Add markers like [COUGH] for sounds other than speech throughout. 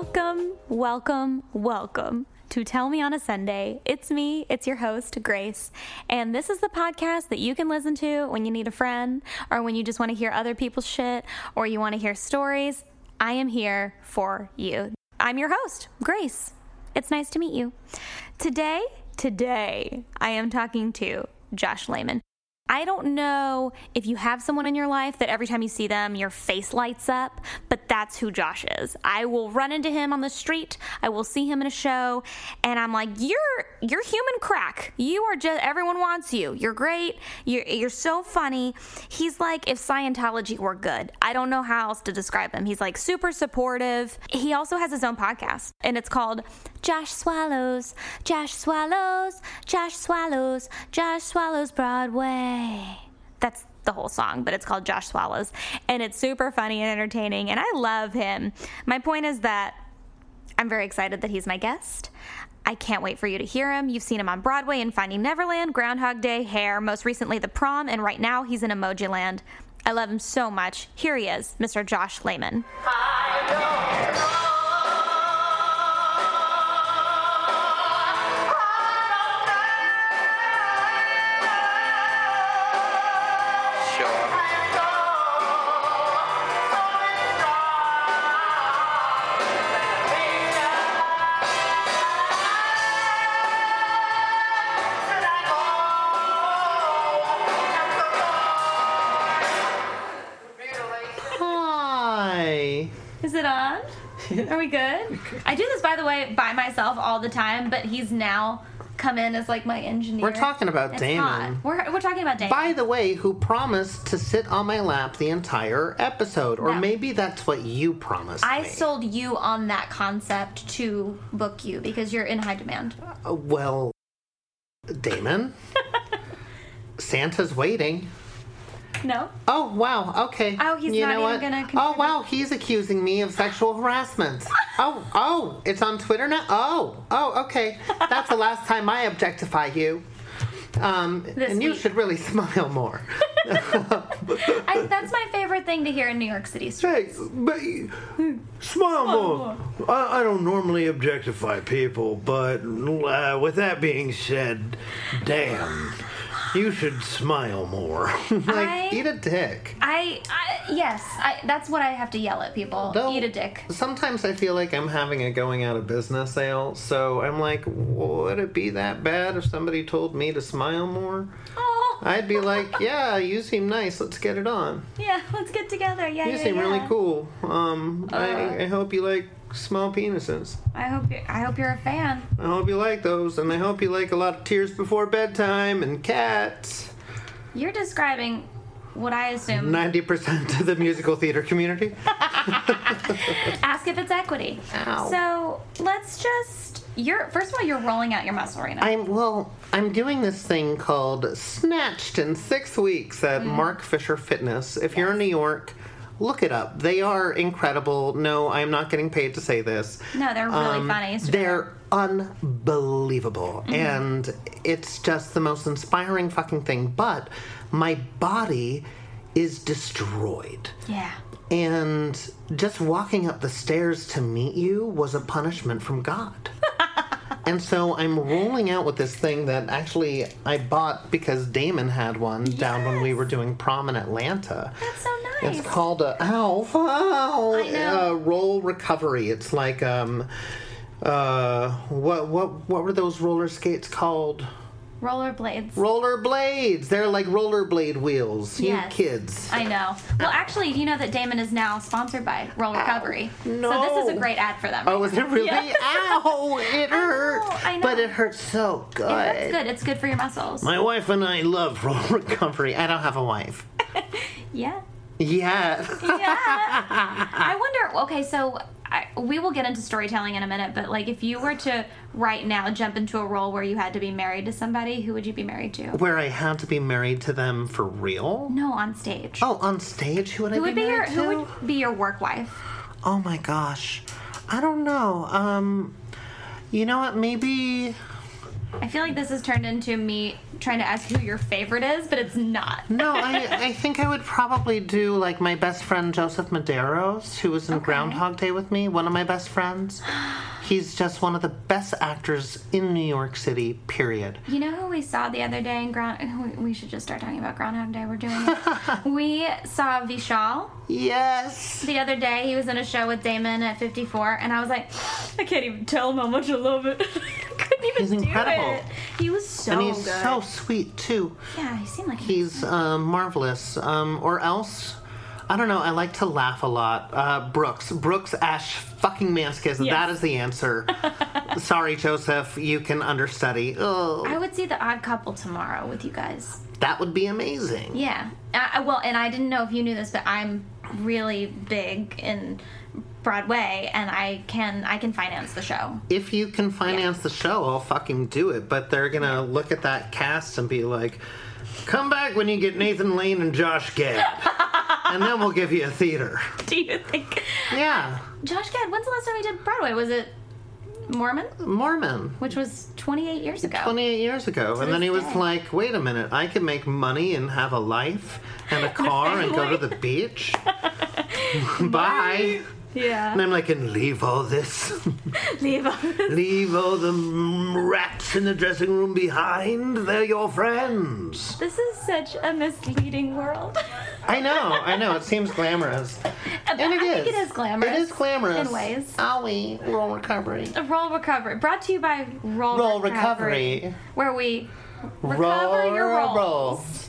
Welcome, welcome, welcome to Tell Me on a Sunday. It's me, it's your host, Grace, and this is the podcast that you can listen to when you need a friend or when you just want to hear other people's shit or you want to hear stories. I am here for you. I'm your host, Grace. It's nice to meet you. Today, today, I am talking to Josh Lamon. I don't know if you have someone in your life that every time you see them, your face lights up, but that's who Josh is. I will run into him on the street. I will see him in a show, and I'm like, "You're you're human crack. You are just everyone wants you. You're great. You're you're so funny." He's like if Scientology were good. I don't know how else to describe him. He's like super supportive. He also has his own podcast, and it's called Josh Swallows. Josh Swallows. Josh Swallows. Josh Swallows Broadway. That's the whole song, but it's called Josh Swallows. And it's super funny and entertaining, and I love him. My point is that I'm very excited that he's my guest. I can't wait for you to hear him. You've seen him on Broadway in Finding Neverland, Groundhog Day, Hair, most recently The Prom, and right now he's in Emoji Land. I love him so much. Here he is, Mr. Josh Lamon. [LAUGHS] Are we good? I do this, by the way, by myself all the time, but he's now come in as like my engineer. We're talking about It's Damon. hot. We're, we're talking about Damon. By the way, who promised to sit on my lap the entire episode? Or No. maybe that's what you promised I me. sold you on that concept to book you because you're in high demand. Uh, well, Damon? [LAUGHS] Santa's waiting. No? Oh, wow. Okay. Oh, he's you not know even what? gonna Oh, wow. He's accusing me of sexual harassment. [LAUGHS] oh, oh. It's on Twitter now? Oh, oh, okay. That's the last time I objectify you. Um, This and you should really [LAUGHS] smile more. [LAUGHS] I, that's my favorite thing to hear in New York City streets. Hey, but smile more. I, I don't normally objectify people, but uh, with that being said, damn, you should smile more. [LAUGHS] like, I- eat a dick. I, I yes, I, that's what I have to yell at people. Though, Eat a dick. Sometimes I feel like I'm having a going out of business sale, so I'm like, would it be that bad if somebody told me to smile more? Oh, I'd be [LAUGHS] like, yeah, you seem nice. Let's get it on. yeah, let's get together. Yeah, You yeah, seem really cool. Um, Uh. I, I hope you like small penises. I hope you I hope you're a fan. I hope you like those, and I hope you like a lot of tears before bedtime and cats. You're describing what I assume. Ninety percent of the musical theater community. [LAUGHS] Ask if it's equity. Ow. So let's just. You're first of all, you're rolling out your muscle right now. I'm well. I'm doing this thing called Snatched in six weeks at Mm-hmm. Mark Fisher Fitness. If you're in New York, Look it up. They are incredible. No, I'm not getting paid to say this. No, they're really Um, funny. They're unbelievable. Mm-hmm. And it's just the most inspiring fucking thing. But my body is destroyed. yeah. And just walking up the stairs to meet you was a punishment from God. And so I'm rolling out with this thing that actually I bought because Damon had one down when we were doing prom in Atlanta. That's so nice. It's called a ow, ow. Uh, roll recovery. It's like um uh what what what were those roller skates called? Rollerblades. Roller blades. They're like rollerblade wheels. You kids. I know. Well, actually, you know that Damon is now sponsored by Roll Recovery. No. So this is a great ad for them. Oh, is it really? [LAUGHS] Ow! It hurt. I know. But it hurts so good. It hurts good. It's good for your muscles. My wife and I love [LAUGHS] roll recovery. I don't have a wife. [LAUGHS] yeah. Yeah. Yeah. I wonder. Okay, so I, we will get into storytelling in a minute, but like, if you were to right now jump into a role where you had to be married to somebody, who would you be married to? Where I had to be married to them for real? No, on stage. Oh, on stage? Who would who I would be be your married Who would be your work wife? Oh my gosh. I don't know. Um, you know what? Maybe. I feel like this has turned into me trying to ask who your favorite is, but it's not. No, [LAUGHS] I, I think I would probably do like my best friend Joseph Medeiros, who was in Groundhog Day with me, one of my best friends. [GASPS] He's just one of the best actors in New York City, period. You know who we saw the other day in Ground? [LAUGHS] We should just start talking about Groundhog Day. We're doing it. [LAUGHS] we saw Vishal Yes. the other day. He was in a show with Damon at 54, and I was like, I can't even tell him how much I love it. [LAUGHS] Couldn't even He's do incredible. it. He was so and he's good. so sweet too. yeah, he seemed like He's um, marvelous. Um, or else, I don't know. I like to laugh a lot. Uh, Brooks, Brooks Ash, fucking Manskis. Yes. That is the answer. [LAUGHS] Sorry, Joseph. You can understudy. Oh, I would see The Odd Couple tomorrow with you guys. that would be amazing. Yeah. I, well, and I didn't know if you knew this, but I'm really big in Broadway, and I can I can finance the show. If you can finance the show, I'll fucking do it. But they're gonna look at that cast and be like, "Come back when you get Nathan Lane and Josh Gad, and then we'll give you a theater." [LAUGHS] Do you think? Yeah, Josh Gad, when's the last time he did Broadway? Was it Mormon? Mormon. Which was 28 years ago. 28 years ago. and then he was day. like, wait a minute, I can make money and have a life and a [LAUGHS] car and go to the beach? [LAUGHS] Bye. Yeah. And I'm like, and leave all this, [LAUGHS] Leave on this. Leave all the rats in the dressing room behind. They're your friends. This is such a misleading world. I know, I know, it seems glamorous. [LAUGHS] And it I is. think it is glamorous. It is glamorous. In ways. Owie, roll recovery. Roll Recovery. Brought to you by Roll, Roll Recovery. Where we recover roll, your roll, rolls.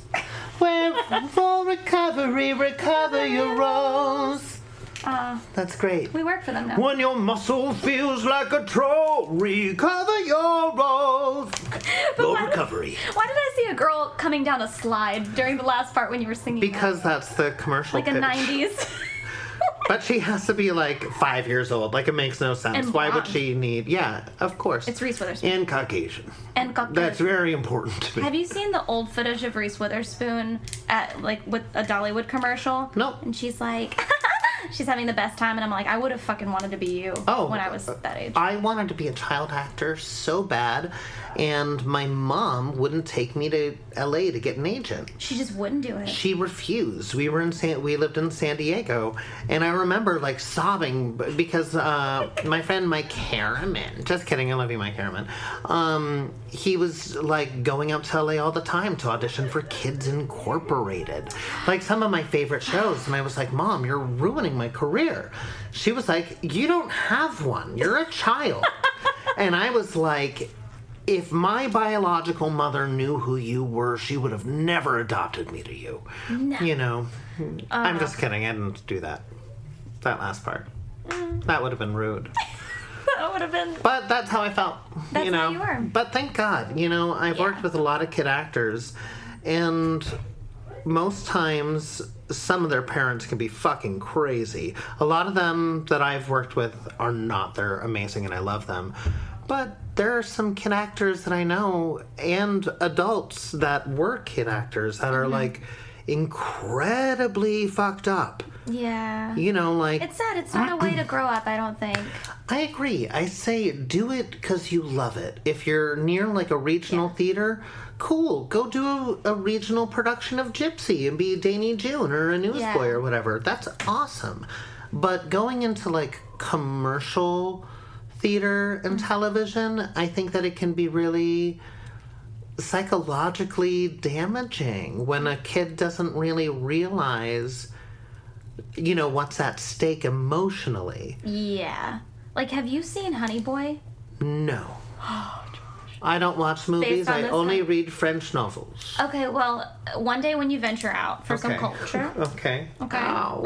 Where [LAUGHS] roll recovery, recover your rolls. Uh, That's great. we work for them now. When your muscle feels like a troll, recover your rolls. Roll [LAUGHS] why- recovery. Why did I see a girl coming down a slide during the last part when you were singing? that? Because that's the commercial like a 90s. [LAUGHS] [LAUGHS] But she has to be like five years old. Like it makes no sense. And Why would she need? Yeah, of course. it's Reese Witherspoon. And Caucasian. And Caucasian. That's very important to me. Have you seen the old footage of Reese Witherspoon at like with a Dollywood commercial? No. And she's like, she's having the best time, and I'm like, I would have fucking wanted to be you Oh, when I was that age. I wanted to be a child actor so bad, and my mom wouldn't take me to LA to get an agent. she just wouldn't do it. She refused. We were in San. We lived in San Diego, and I remember like sobbing because uh, my friend Mike Harriman. Just kidding. I love you, Mike Harriman. Um, he was like going out to LA all the time to audition for Kids Incorporated, like some of my favorite shows. And I was like, Mom, you're ruining my career. She was like, You don't have one. You're a child. [LAUGHS] and I was like. If my biological mother knew who you were, she would have never adopted me to you. You know, I'm Uh. just kidding. I didn't do that. That last part. That would have been rude. [LAUGHS] that would have been. But that's how I felt. That's you know. how you were. But thank God, you know, I've worked with a lot of kid actors, and most times some of their parents can be fucking crazy. A lot of them that I've worked with are not. They're amazing, and I love them. But there are some kid actors that I know and adults that were kid actors that are Mm-hmm. like incredibly fucked up. Yeah. You know, like It's sad. It's not a way to grow up, I don't think. I agree. I say do it because you love it. If you're near like a regional theater, cool. Go do a, a regional production of Gypsy and be Dainty June or a newsboy Yeah. or whatever. That's awesome. But going into like commercial theater and mm-hmm. television, I think that it can be really psychologically damaging when a kid doesn't really realize you know what's at stake emotionally Yeah. Like, have you seen Honey Boy? no. [GASPS] [GASPS] I don't watch movies. on I only one? read French novels. Okay, well, one day when you venture out for some culture. [LAUGHS] Okay. Okay. Ow.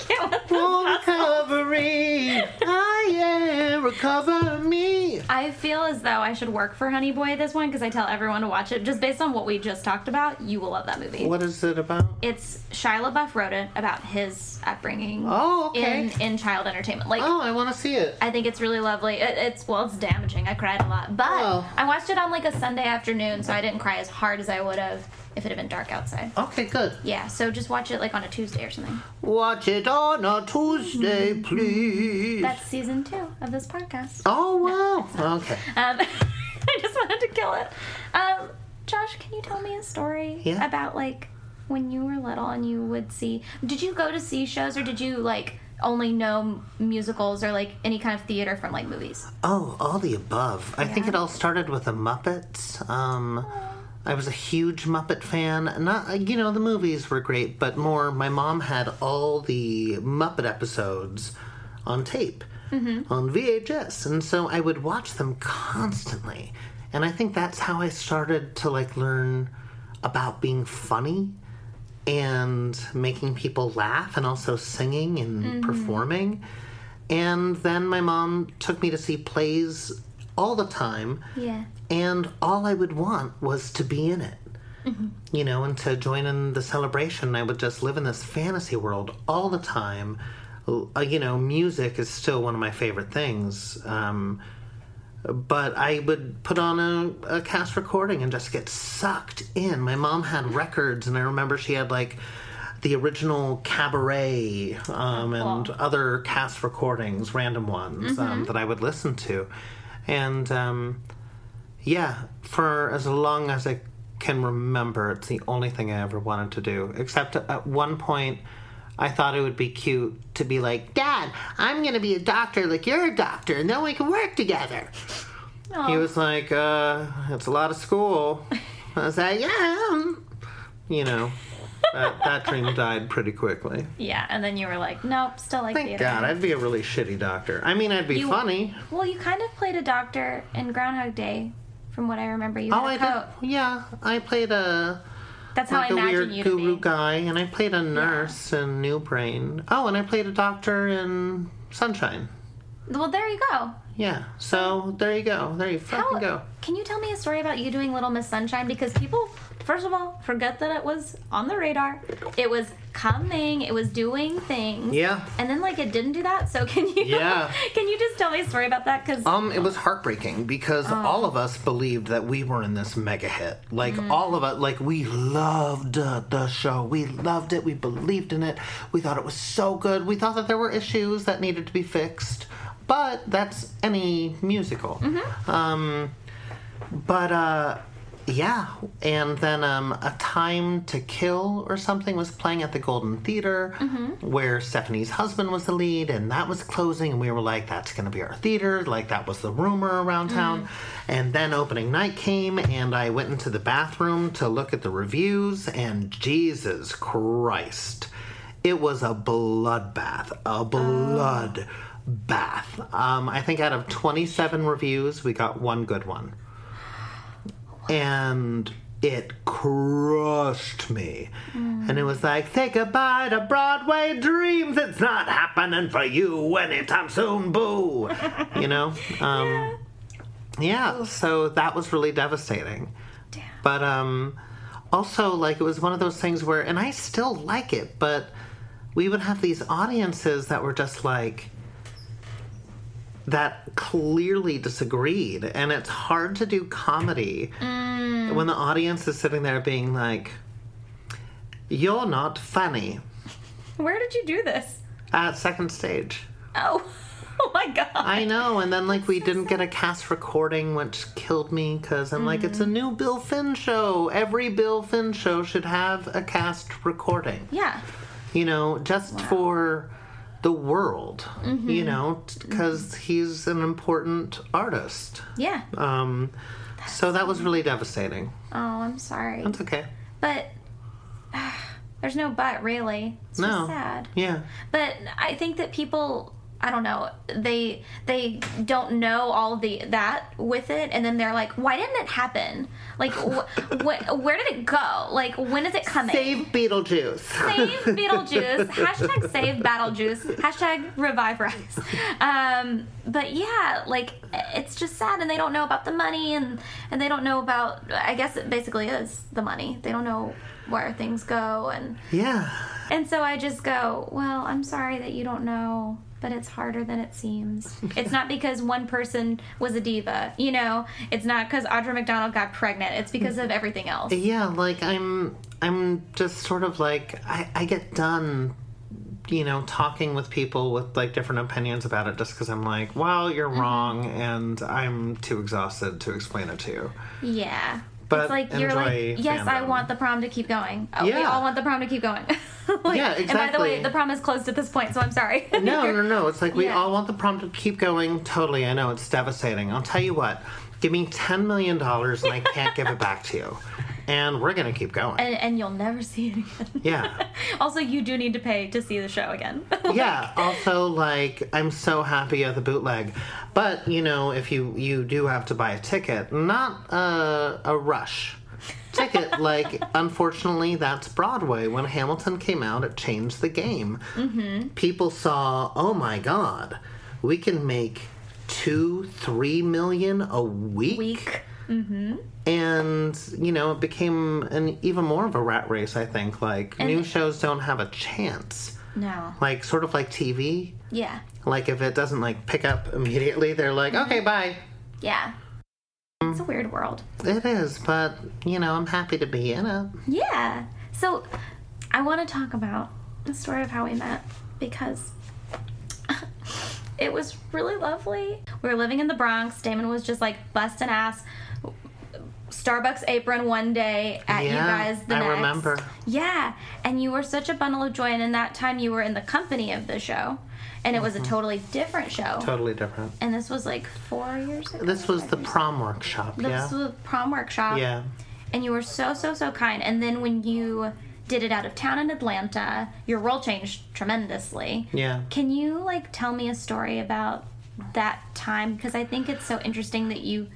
I can't let them recovery, I am recover me. I feel as though I should work for Honey Boy this one because I tell everyone to watch it. Just based on what we just talked about, you will love that movie. What is it about? It's Shia LaBeouf wrote it about his upbringing Oh, okay. in in child entertainment. Like Oh, I want to see it. I think it's really lovely. It, it's well, it's damaging. I cried a lot, but Oh. I watched it on like a Sunday afternoon, so I didn't cry as hard as I would have if it had been dark outside. Okay, good. Yeah, so just watch it like on a Tuesday or something. Watch it on a Tuesday, [LAUGHS] please. That's season two of this podcast. oh, wow. Okay. Um, [LAUGHS] I just wanted to kill it. Um, Josh, can you tell me a story Yeah. about like when you were little and you would see? Did you go to see shows or did you like only know musicals or like any kind of theater from like movies? Oh, all the above. I think it all started with the Muppets. Um, I was a huge Muppet fan. Not, you know, the movies were great, but more. My mom had all the Muppet episodes on tape, mm-hmm. on VHS, and so I would watch them constantly. And I think that's how I started to like learn about being funny and making people laugh, and also singing and mm-hmm. performing. And then my mom took me to see plays all the time, Yeah. and all I would want was to be in it. You know, and to join in the celebration. I would just live in this fantasy world all the time. Uh, you know, music is still one of my favorite things. Um, but I would put on a, a cast recording and just get sucked in. My mom had records, and I remember she had like the original cabaret um, and other cast recordings, random ones um, that I would listen to. And um, yeah, for as long as I can remember, it's the only thing I ever wanted to do. Except at one point, I thought it would be cute to be like, Dad, I'm going to be a doctor like you're a doctor, and then we can work together. He was like, uh, it's a lot of school. I was like, yeah. um," You know, that, that dream died pretty quickly. Yeah, and then you were like, nope, still like Thank theater. God, I'd be a really shitty doctor. I mean, I'd be You- funny. Well, you kind of played a doctor in Groundhog Day, from what I remember. You Oh, I did. Yeah, I played a That's how like I a imagine weird you to guru guy, and I played a nurse in New Brain. Oh, and I played a doctor in Sunshine. Well, there you go. Yeah, so there you go. There you How, go. Can you tell me a story about you doing Little Miss Sunshine? Because people, first of all, forget that it was on the radar. It was coming. It was doing things. Yeah. And then like it didn't do that. So can you? Yeah. [LAUGHS] can you just tell me a story about that? Because Um, it was heartbreaking because all of us believed that we were in this mega hit. Like all of us, like we loved uh, the show. We loved it. We believed in it. We thought it was so good. We thought that there were issues that needed to be fixed, but that's any musical. Mhm. Um, but uh, yeah, and then um, a Time to Kill or something was playing at the Golden Theater, where Stephanie's husband was the lead, and that was closing, and we were like, "That's going to be our theater." Like that was the rumor around town. And then opening night came, and I went into the bathroom to look at the reviews, and Jesus Christ, it was a bloodbath, a blood bath. Um, I think out of 27 reviews, we got one good one and it crushed me. And it was like, say goodbye to Broadway dreams. It's not happening for you anytime soon, boo. you know? [LAUGHS] Um, yeah, so that was really devastating. But um, also, like, it was one of those things where, and I still like it, but we would have these audiences that were just like, that clearly disagreed. And it's hard to do comedy mm. when the audience is sitting there being like, You're not funny. Where did you do this? at second stage. Oh, [LAUGHS] oh my god. I know, and then like we didn't get a cast recording, which killed me because I'm like, it's a mm. new Bill Finn show. Every Bill Finn show should have a cast recording. yeah. You know, just for the world. Mm-hmm. You know, because he's an important artist. Yeah. Um, so that was really devastating. Oh, I'm sorry. That's okay. But [SIGHS] there's no but really. It's No. sad. Yeah. But I think that people I don't know. They they don't know all the that with it, and then they're like, "Why didn't it happen? Like, wh- [LAUGHS] wh- where did it go? Like, when is it coming?" Save Beetlejuice. Save [LAUGHS] Beetlejuice. Hashtag save Battlejuice. Hashtag revive Rice. Um, but yeah, like it's just sad, and they don't know about the money, and and they don't know about. I guess it basically is the money. They don't know where things go, and yeah. and so I just go, well, I'm sorry that you don't know, but it's harder than it seems. [LAUGHS] it's not because one person was a diva, you know. It's not because Audra McDonald got pregnant. It's because of everything else. Yeah, like I'm I'm just sort of like I, I get done you know talking with people with like different opinions about it just because i'm like well you're Mm-hmm. wrong and i'm too exhausted to explain it to you Yeah. But it's like you're like, yes, I want the prom to keep going. Oh, we all want the prom to keep going. [LAUGHS] Like- Yeah, And by the way, the prom is closed at this point, so I'm sorry. [LAUGHS] no no no it's like we Yeah. all want the prom to keep going. Totally. I know. It's devastating. I'll tell you what. Give me 10 million dollars and i can't give it back to you and we're gonna keep going and, and you'll never see it again. yeah [LAUGHS] also, you do need to pay to see the show again. [LAUGHS] yeah also like i'm so happy at the bootleg but you know if you you do have to buy a ticket not a, a rush ticket [LAUGHS] like unfortunately that's broadway when hamilton came out it changed the game mm-hmm. people saw oh my god we can make two three million a week, Week. And you know it became an even more of a rat race i think like new shows don't have a chance No. like sort of like tv Yeah. like if it doesn't like pick up immediately, they're like, Mm-hmm. okay, bye. Yeah. It's a weird world. It is, but you know, I'm happy to be in it. Yeah. So I want to talk about the story of how we met because [LAUGHS] it was really lovely. We were living in the Bronx. Damon was just like busting ass. Starbucks apron one day at you guys the I next. remember. Yeah, and you were such a bundle of joy. And in that time, you were in the company of the show, and it was Mm-hmm. a totally different show. Totally different. And this was like four years ago. This was the prom workshop, ago. yeah. This was the prom workshop Yeah. and you were so so so kind and then when you did it out of town in atlanta your role changed tremendously Yeah. can you like tell me a story about that time because i think it's so interesting that you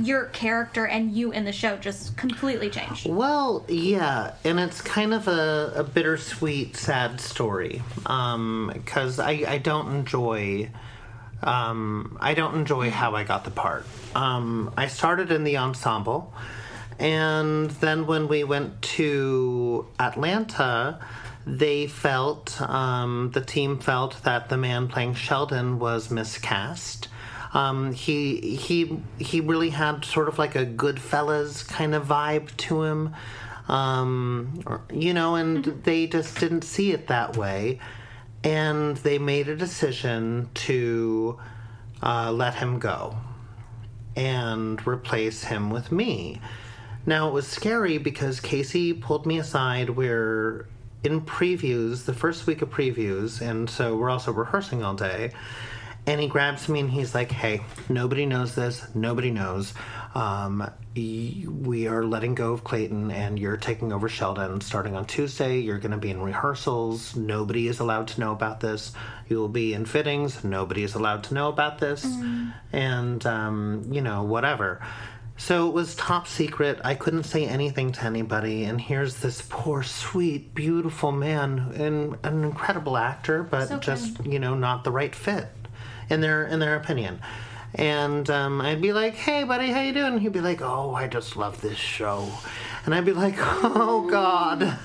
your character and you in the show just completely changed Well, yeah, and it's kind of a, a bittersweet, sad story because I, I don't enjoy. Um, I don't enjoy how I got the part. Um, I started in the ensemble, and then when we went to Atlanta, they felt um, the team felt that the man playing Sheldon was miscast. Um, he he he really had sort of like a Goodfellas kind of vibe to him, um, or- you know, and they just didn't see it that way, and they made a decision to uh, let him go and replace him with me. Now it was scary because Casey pulled me aside. We're in previews, the first week of previews, and so we're also rehearsing all day. And he grabs me and he's like, "Hey, nobody knows this. Nobody knows. Um, y- we are letting go of Clayton, and you're taking over Sheldon starting on Tuesday. You're going to be in rehearsals. Nobody is allowed to know about this. You will be in fittings. Nobody is allowed to know about this, and um, you know whatever." So it was top secret. I couldn't say anything to anybody. And here's this poor, sweet, beautiful man, and an incredible actor, but So just you know not the right fit in their in their opinion. And um, I'd be like, "Hey, buddy, how you doing?" And he'd be like, "Oh, I just love this show." And I'd be like, [LAUGHS] "Oh God,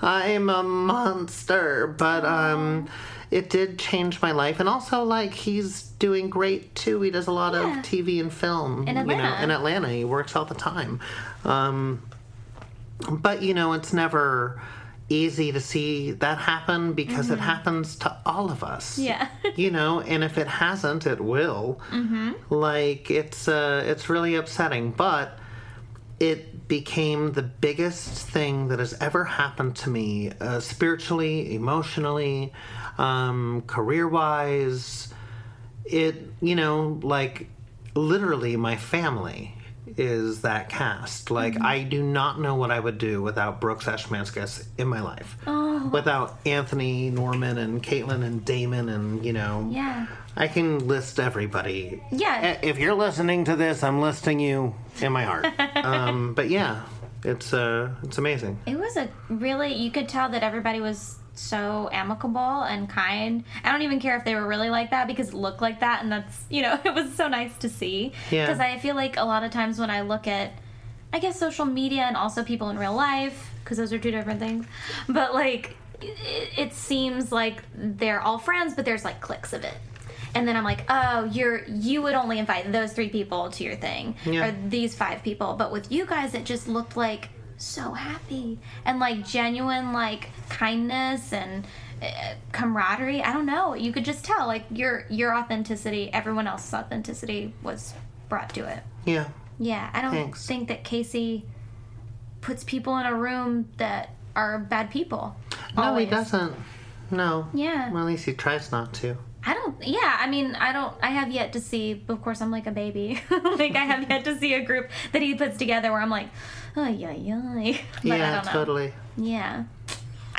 I'm a monster." But um, it did change my life, and also like he's doing great too. He does a lot Yeah. of TV and film. In You know, Atlanta. in Atlanta, he works all the time. Um, but you know, it's never easy to see that happen because it happens to all of us. Yeah. [LAUGHS] you know, and if it hasn't, it will. Mm-hmm. Like it's uh, it's really upsetting, but it became the biggest thing that has ever happened to me, uh, spiritually, emotionally, um, career wise. It, you know, like literally my family is that cast. Like, I do not know what I would do without Brooks Ashmanskas in my life. Without Anthony, Norman, and Caitlin, and Damon, and, you know. Yeah. I can list everybody. Yeah. If you're listening to this, I'm listing you in my heart. [LAUGHS] um, but yeah, it's uh, it's amazing. It was a really you could tell that everybody was so amicable and kind. I don't even care if they were really like that because it looked like that and that's, you know, [LAUGHS] it was so nice to see. Yeah. Because I feel like a lot of times when I look at I guess social media and also people in real life because those are two different things. But like it, it seems like they're all friends but there's like cliques of it. And then I'm like, oh, you're you would only invite those three people to your thing, Yeah. or these five people. But with you guys, it just looked like so happy and like genuine like kindness and uh, camaraderie. I don't know. You could just tell like your your authenticity, everyone else's authenticity was brought to it. Yeah. Yeah, I don't Thanks. think that Casey puts people in a room that are bad people. No, Always. he doesn't. No. Yeah. Well, at least he tries not to. I don't. Yeah, I mean, I don't. I have yet to see. Of course, I'm like a baby. [LAUGHS] like I have yet to see a group that he puts together where I'm like, oh yeah, yeah. [LAUGHS] Yeah, totally. Yeah.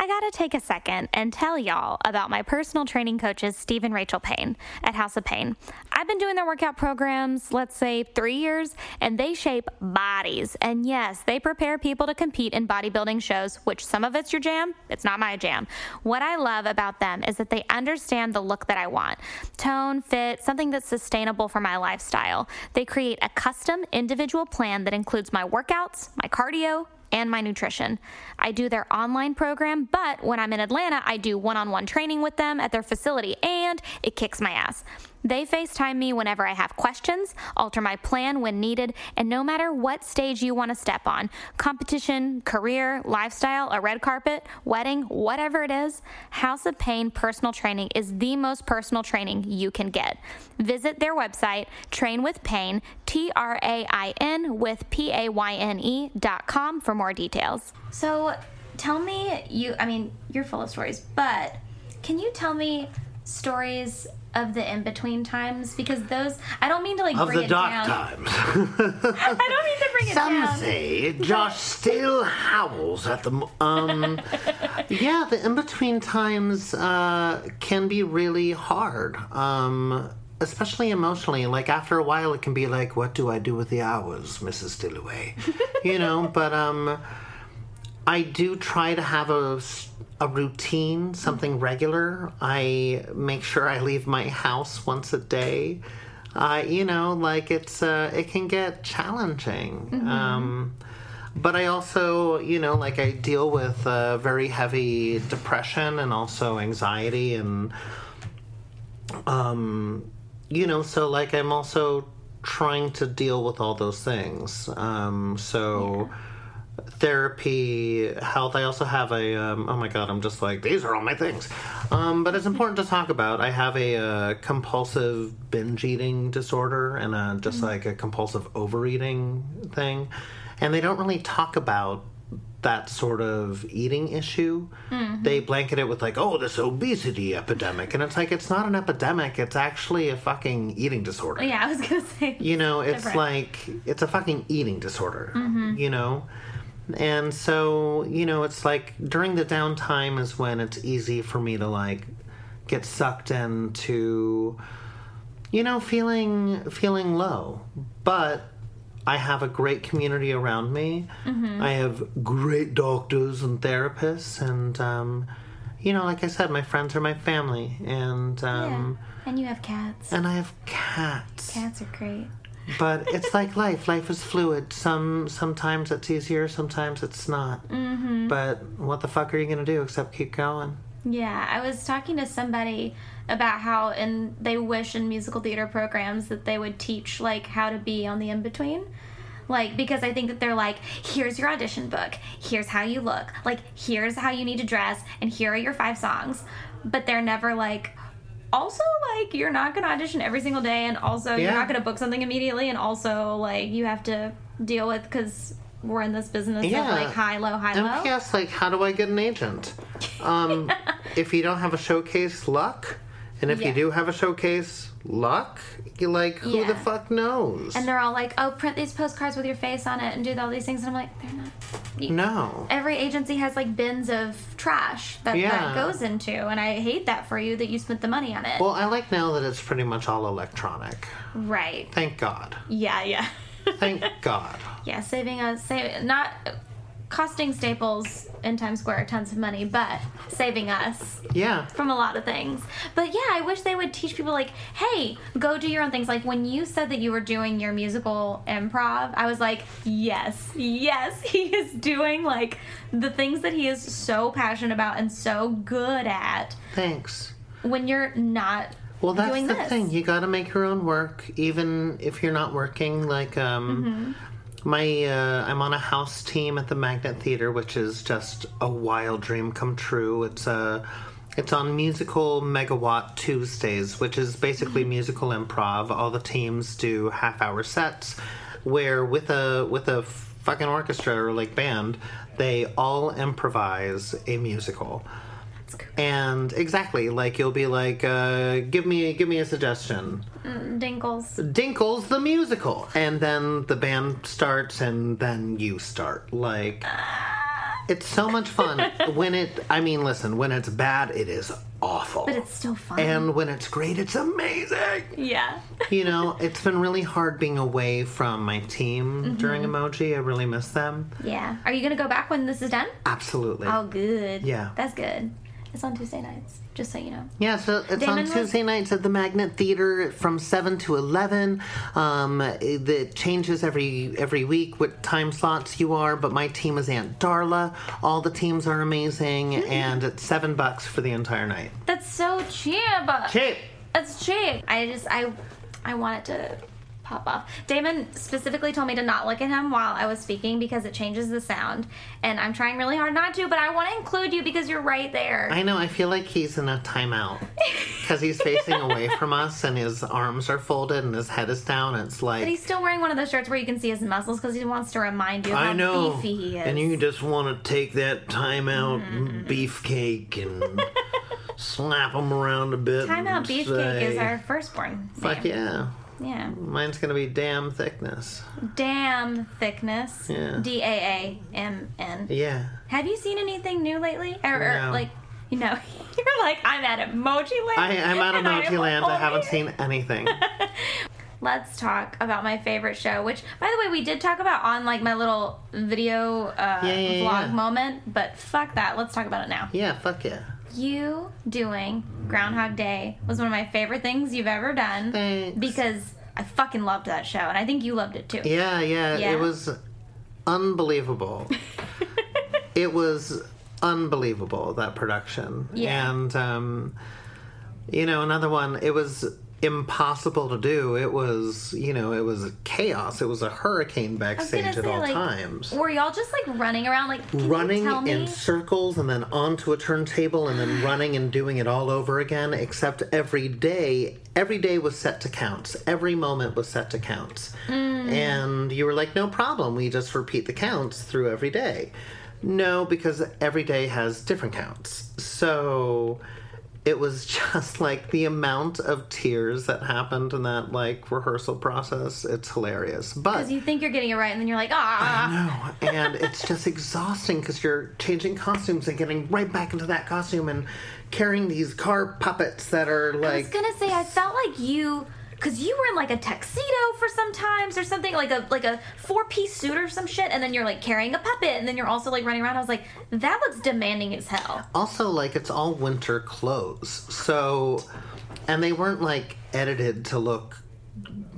I gotta take a second and tell y'all about my personal training coaches, Steve and Rachel Payne at House of Payne. I've been doing their workout programs, let's say three years, and they shape bodies. And yes, they prepare people to compete in bodybuilding shows, which some of it's your jam, it's not my jam. What I love about them is that they understand the look that I want tone, fit, something that's sustainable for my lifestyle. They create a custom individual plan that includes my workouts, my cardio, and my nutrition. I do their online program, but when I'm in Atlanta, I do one on one training with them at their facility, and it kicks my ass. They FaceTime me whenever I have questions, alter my plan when needed, and no matter what stage you want to step on competition, career, lifestyle, a red carpet, wedding, whatever it is House of Payne Personal Training is the most personal training you can get. Visit their website, Train with Payne, T R A I N with P A Y N E dot com for more details. So tell me, you, I mean, you're full of stories, but can you tell me stories of the in between times? Because those, I don't mean to like Of bring the it dark down. times. [LAUGHS] I don't mean to bring it Some down. Some say Josh still howls at the. Um, [LAUGHS] yeah, the in between times uh, can be really hard, um, especially emotionally. Like after a while, it can be like, "What do I do with the hours, Mrs. Dalloway?" you know. [LAUGHS] But um, I do try to have a a routine, something regular. I make sure I leave my house once a day. Uh, you know, like it's uh, it can get challenging. Um, but I also, you know, like I deal with uh, very heavy depression and also anxiety and um, you know, so like I'm also trying to deal with all those things. Um, so therapy, health. I also have a. Um, oh my god, I'm just like these are all my things. Um, but it's important to talk about. I have a uh, compulsive binge eating disorder and a, just like a compulsive overeating thing, and they don't really talk about that sort of eating issue. They blanket it with like, oh, this obesity epidemic, and it's like it's not an epidemic. It's actually a fucking eating disorder. Yeah, I was gonna say. You know, it's Different. like it's a fucking eating disorder. You know, and so you know, it's like during the downtime is when it's easy for me to like get sucked into, you know, feeling feeling low, but. I have a great community around me. I have great doctors and therapists, and um, you know, like I said, my friends are my family, and Yeah. um, And you have cats. and I have cats Cats are great. But it's like life. Life is fluid. Some sometimes it's easier sometimes it's not. Mm-hmm. but what the fuck are you gonna do except keep going? Yeah, I was talking to somebody about how and they wish in musical theater programs that they would teach like how to be on the in between. Like, because I think that they're like, here's your audition book, here's how you look, like, here's how you need to dress, and here are your five songs. But they're never like, also, like, you're not gonna audition every single day, and also, you're not gonna book something immediately, and also, like, you have to deal with, because we're in this business of, Yeah. like, high, low, high, And low. P.S. Like, how do I get an agent? Um, [LAUGHS] if you don't have a showcase, luck. And if Yeah. you do have a showcase, luck. You like, who the fuck knows? And they're all like, oh, print these postcards with your face on it and do all these things. And I'm like, they're not. you- no. Every agency has like bins of trash that Yeah. that goes into, and I hate that for you that you spent the money on it. Well, I like now that it's pretty much all electronic. right? Thank God. Yeah, yeah, Thank [LAUGHS] God. yeah. Saving us, save not costing Staples in Times Square tons of money, but saving us Yeah. from a lot of things. But yeah, I wish they would teach people like, hey, go do your own things. Like when you said that you were doing your musical improv, I was like, yes, yes, [LAUGHS] he is doing like the things that he is so passionate about and so good at Thanks. when you're not Well, that's doing the this. thing. You got to make your own work, even if you're not working. Like, um, Mm-hmm. My, uh, I'm on a house team at the Magnet Theater, which is just a wild dream come true. It's a, it's on musical Megawatt Tuesdays, which is basically Mm-hmm. musical improv. All the teams do half-hour sets, where with a with a fucking orchestra or like band, they all improvise a musical. And exactly, like you'll be like, uh, give me give me a suggestion. Dinkles. Dinkles the musical, and then the band starts, and then you start. Like, [SIGHS] it's so much fun when it. I mean, listen, when it's bad, it is awful. But it's still fun. and when it's great, it's amazing. yeah. [LAUGHS] You know, it's been really hard being away from my team during Mm-hmm. Emoji. I really miss them. Yeah. Are you gonna go back when this is done? Absolutely. Oh, good. Yeah. That's good. It's on Tuesday nights, just so you know. Yeah, so it's Damon on was- Tuesday nights at the Magnet Theater from seven to eleven. Um, it, changes every every week what time slots you are, but my team is Aunt Darla. All the teams are amazing, and it's seven bucks for the entire night. That's so cheap. Cheap. That's cheap. I just I I want it to pop off. Damon specifically told me to not look at him while I was speaking because it changes the sound, and I'm trying really hard not to. But I want to include you because you're right there. I know. I feel like he's in a timeout [LAUGHS] because he's facing away from us, and his arms are folded, and his head is down. It's but like he's still wearing one of those shirts where you can see his muscles because he wants to remind you how I know. beefy he is. And you just want to take that time out mm-hmm. beefcake and [LAUGHS] slap them around a bit. Time out and beefcake is our firstborn. fuck yeah. Yeah. Mine's gonna be damn thickness. Damn thickness. Yeah. D A A M N. Yeah. Have you seen anything new lately? Or, or, like, you know, [LAUGHS] you're like, I'm at Emoji Land. I, I'm out of and I am Emoji Land. I haven't seen [LAUGHS] anything. Let's talk about my favorite show, which, by the way, we did talk about on like my little video uh, Yeah, yeah, vlog yeah. moment. But fuck that. Let's talk about it now. Yeah, fuck yeah. You doing Groundhog Day was one of my favorite things you've ever done. Thanks. Because I fucking loved that show, and I think you loved it too. Yeah, yeah, Yeah? it was unbelievable. [LAUGHS] it was unbelievable that production. Yeah. And um you know, another one, it was impossible to do. It was, you know, it was chaos. It was a hurricane backstage gonna at say, all like, times. were y'all just like running around, like running you tell me? in circles and then onto a turntable and then running and doing it all over again except every day every day was set to counts every moment was set to counts Mm. and you were like no problem we just repeat the counts through every day no because every day has different counts so it was [LAUGHS] just like the amount of tears that happened in that like rehearsal process it's hilarious but Because you think you're getting it right, and then you're like, ah. I know, and it's just exhausting because you're changing costumes and getting right back into that costume and carrying these car puppets that are like. I was gonna say, I felt like you, because you were in like a tuxedo for some times or something, like a like a four piece suit or some shit, and then you're like carrying a puppet, and then you're also like running around. I was like, that looks demanding as hell. Also, like it's all winter clothes, so and they weren't like edited to look.